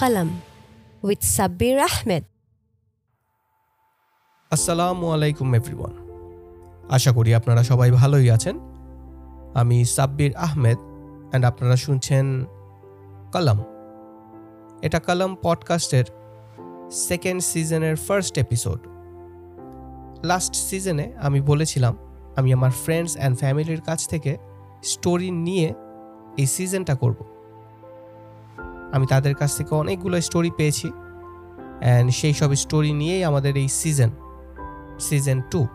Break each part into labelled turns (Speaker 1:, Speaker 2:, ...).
Speaker 1: Qalam with Sabir Ahmed.
Speaker 2: আসসালামু আলাইকুম everyone আশা করি আপনারা সবাই ভালোই আছেন। আমি সাব্বির আহমেদ অ্যান্ড আপনারা শুনছেন কলম। এটা কলম পডকাস্টের সেকেন্ড সিজনের ফার্স্ট এপিসোড লাস্ট সিজনে আমি বলেছিলাম, আমি আমার ফ্রেন্ডস অ্যান্ড ফ্যামিলির কাছ থেকে স্টোরি নিয়ে এই সিজনটা করব। আমি তাদের কাছ থেকে অনেকগুলো স্টোরি পেয়েছি। অ্যান্ড সেই সব স্টোরি নিয়েই আমাদের এই সিজন সিজন টু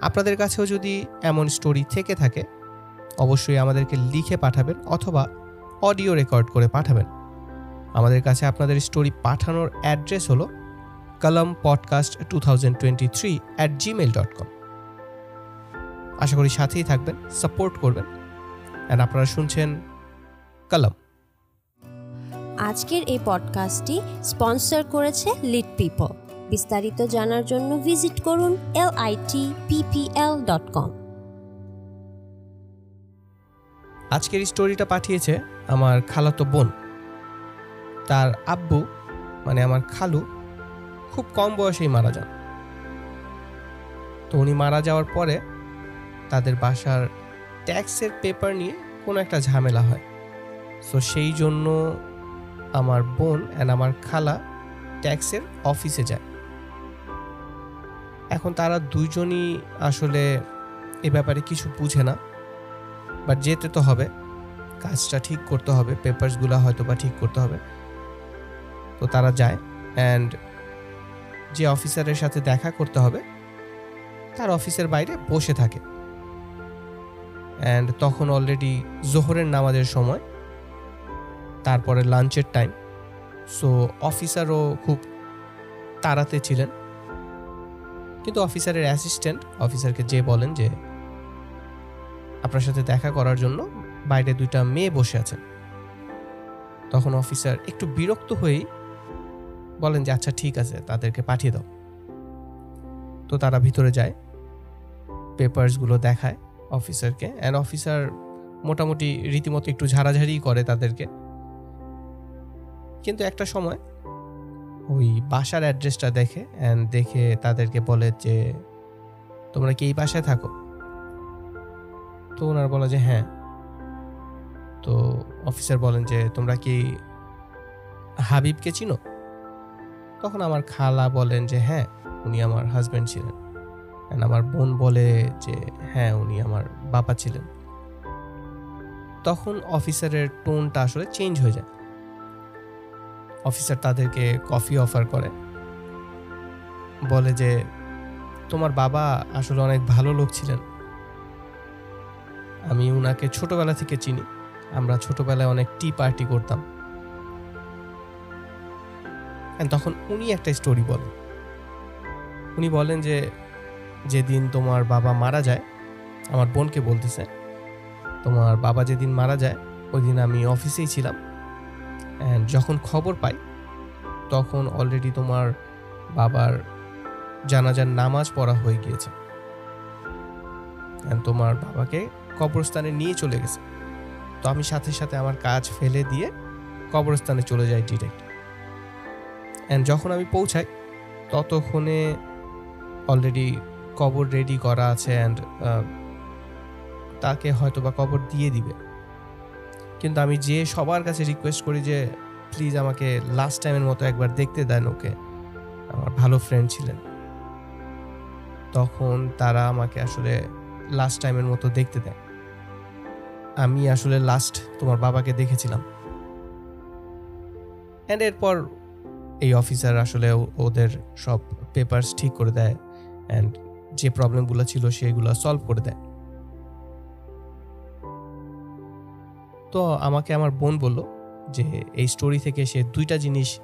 Speaker 2: আপনাদের কাছেও যদি এমন স্টোরি থেকে থাকে, অবশ্যই আমাদেরকে লিখে পাঠাবেন অথবা অডিও রেকর্ড করে পাঠাবেন। আমাদের কাছে আপনাদের স্টোরি পাঠানোর অ্যাড্রেস হলো Kalam podcast two thousand twenty three at Gmail dot com আশা করি সাথেই থাকবেন সাপোর্ট করবেন। অ্যান্ড আপনারা শুনছেন কলম
Speaker 1: আজকের এই পডকাস্টটি স্পন্সর করেছে লিড পিপল। বিস্তারিত জানার জন্য ভিজিট করুন এল পিপিএল ডট কম
Speaker 2: আজকের স্টোরিটা পাঠিয়েছে আমার খালাতো বোন। তার আব্বু মানে আমার খালু, খুব কম বয়সেই মারা যান। তো উনি মারা যাওয়ার পরে তাদের বাসার ট্যাক্সের পেপার নিয়ে কোনো একটা ঝামেলা হয়। সো সেই জন্য আমার বোন অ্যান্ড আমার খালা ট্যাক্সের অফিসে যায়। এখন তারা দুইজনই আসলে এ ব্যাপারে কিছু বুঝে না। বাট যেতে তো হবে। কাজটা ঠিক করতে হবে। পেপারসগুলো হয়তো বা ঠিক করতে হবে। তো তারা যায় অ্যান্ড যে অফিসারের সাথে দেখা করতে হবে, তার অফিসের বাইরে বসে থাকে। অ্যান্ড তখন অলরেডি জোহরের নামাজের সময় তারপরে লাঞ্চের টাইম সো অফিসারও খুব তাড়াতে ছিলেন। কিন্তু অফিসারের অ্যাসিস্ট্যান্ট অফিসারকে যে বলেন যে, আপনার সাথে দেখা করার জন্য বাইরে দুইটা মেয়ে বসে আছেন। তখন অফিসার একটু বিরক্ত হয়েই বলেন যে আচ্ছা ঠিক আছে, তাদেরকে পাঠিয়ে দাও। তো তারা ভিতরে যায় পেপারসগুলো দেখায় অফিসারকে অ্যান্ড অফিসার মোটামুটি রীতিমতো একটু ঝাড়াঝাড়ি করে তাদেরকে। কিন্তু একটা সময় ওই বাসার অ্যাড্রেসটা দেখে অ্যান্ড দেখে তাদেরকে বলে যে, তোমরা কি এই বাসায় থাকো? তো ওনার বলে যে হ্যাঁ। তো অফিসার বলেন যে, তোমরা কি হাবিবকে চিনো? তখন আমার খালা বলেন যে হ্যাঁ উনি আমার হাজব্যান্ড ছিলেন। অ্যান্ড আমার বোন বলে যে হ্যাঁ উনি আমার বাবা ছিলেন। তখন অফিসারের টোনটা আসলে চেঞ্জ হয়ে যায়। অফিসার তাদেরকে কফি অফার করে। বলে যে, তোমার বাবা আসলে অনেক ভালো লোক ছিলেন। আমি উনাকে ছোটবেলা থেকে চিনি। আমরা ছোটবেলায় অনেক টি পার্টি করতাম। তখন উনি একটা স্টোরি বলেন উনি বলেন যে, যেদিন তোমার বাবা মারা যায়, আমার বোনকে বলতেছে, তোমার বাবা যেদিন মারা যায়, ওই দিন আমি অফিসেই ছিলাম। অ্যান্ড যখন খবর পাই, তখন অলরেডি তোমার বাবার জানাজার নামাজ পড়া হয়ে গিয়েছে। অ্যান্ড তোমার বাবাকে কবরস্থানে নিয়ে চলে গেছে। তো আমি সাথে সাথে আমার কাজ ফেলে দিয়ে কবরস্থানে চলে যাই ডিরেক্ট অ্যান্ড যখন আমি পৌঁছাই, ততক্ষণে অলরেডি কবর রেডি করা আছে অ্যান্ড তাকে হয়তো বা কবর দিয়ে দিবে। কিন্তু আমি যে সবার কাছে রিকোয়েস্ট করি যে প্লিজ আমাকে লাস্ট টাইমের মতো একবার দেখতে দেন ওকে। আমার ভালো ফ্রেন্ড ছিলেন। তখন তারা আমাকে আসলে লাস্ট টাইমের মতো দেখতে দেয় আমি আসলে লাস্ট তোমার বাবাকে দেখেছিলাম। অ্যান্ড এরপর এই অফিসার আসলে ওদের সব পেপারস ঠিক করে দেয়। অ্যান্ড যে প্রবলেমগুলো ছিল সেগুলো সলভ করে দেয়। তো আমাকে আমার বোন বলল যে এই স্টোরি থেকে সে দুইটা জিনিস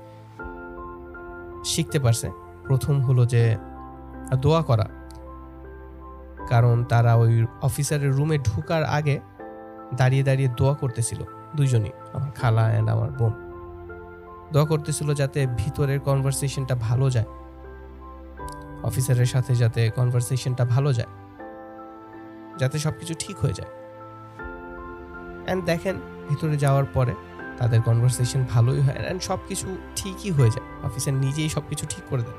Speaker 2: শিখতে পারছে। প্রথম হলো যে, দোয়া করা। কারণ তারা ওই অফিসারের রুমে ঢুকার আগে দাঁড়িয়ে দাঁড়িয়ে দোয়া করতেছিল দুইজনই, আমার খালা অ্যান্ড আমার বোন। দোয়া করতেছিল যাতে ভিতরের কনভারসেশনটা ভালো যায়। অফিসারের সাথে যাতে কনভারসেশনটা ভালো যায়। যাতে সব কিছু ঠিক হয়ে যায়। অ্যান্ড দেখেন, ভিতরে যাওয়ার পরে তাদের কনভারসেশন ভালোই হয় অ্যান্ড সব কিছু ঠিকই হয়ে যায়। অফিসার নিজেই সব কিছু ঠিক করে দেন।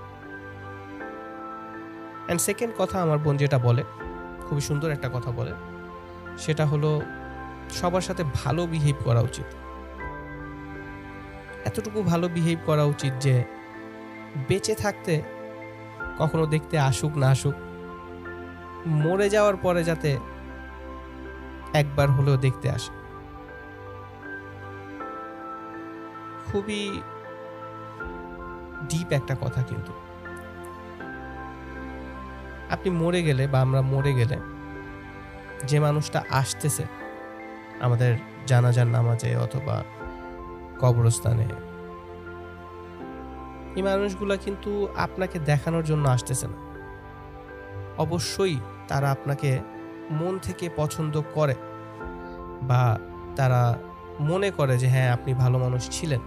Speaker 2: অ্যান্ড সেকেন্ড কথা আমার বোন যেটা বলে, খুবই সুন্দর একটা কথা বলে, সেটা হলো সবার সাথে ভালো বিহেভ করা উচিত। এতটুকু ভালো বিহেভ করা উচিত যে বেঁচে থাকতে, কখনো দেখতে আসুক না আসুক, মরে যাওয়ার পরে যাতে একবার হলেও দেখতে আসে। খুবই ডিপ একটা কথা কিন্তু। আপনি মরে গেলে বা আমরা মরে গেলে যে মানুষটা আসতেছে আমাদের জানাজার নামাজে অথবা কবরস্থানে, এই মানুষগুলা কিন্তু আপনাকে দেখানোর জন্য আসতেছে না। অবশ্যই তারা আপনাকে মন থেকে পছন্দ করে বা তারা মনে করে যে হ্যাঁ আপনি ভালো মানুষ ছিলেন।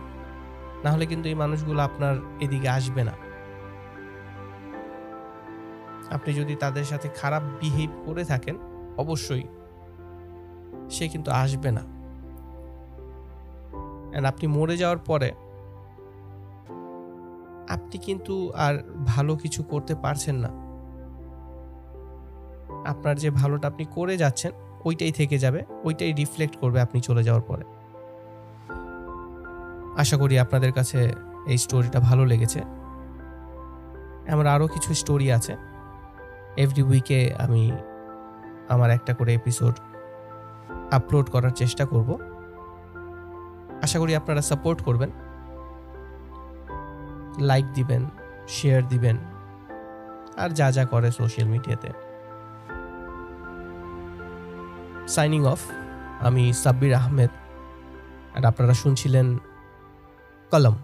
Speaker 2: না হলে কিন্তু এই মানুষগুলো আপনার এদিকে আসবে না। আপনি যদি তাদের সাথে খারাপ বিহেভ করে থাকেন, অবশ্যই সে কিন্তু আসবে না। অ্যান্ড আপনি মরে যাওয়ার পরে আপনি কিন্তু আর ভালো কিছু করতে পারছেন না। আপনার যে ভালোটা আপনি করে যাচ্ছেন, ওইটাই থেকে যাবে, ওইটাই রিফ্লেক্ট করবে আপনি চলে যাওয়ার পরে। আশা করি আপনাদের কাছে এই স্টোরিটা ভালো লেগেছে। আমার আরও কিছু স্টোরি আছে। এভরি উইকে আমি আমার একটা করে এপিসোড আপলোড করার চেষ্টা করব। আশা করি আপনারা সাপোর্ট করবেন। লাইক দিবেন শেয়ার দিবেন। আর যা যা করে সোশ্যাল মিডিয়াতে সাইনিং অফ আমি সাব্বির আহমেদ। আর আপনারা শুনছিলেন কলম।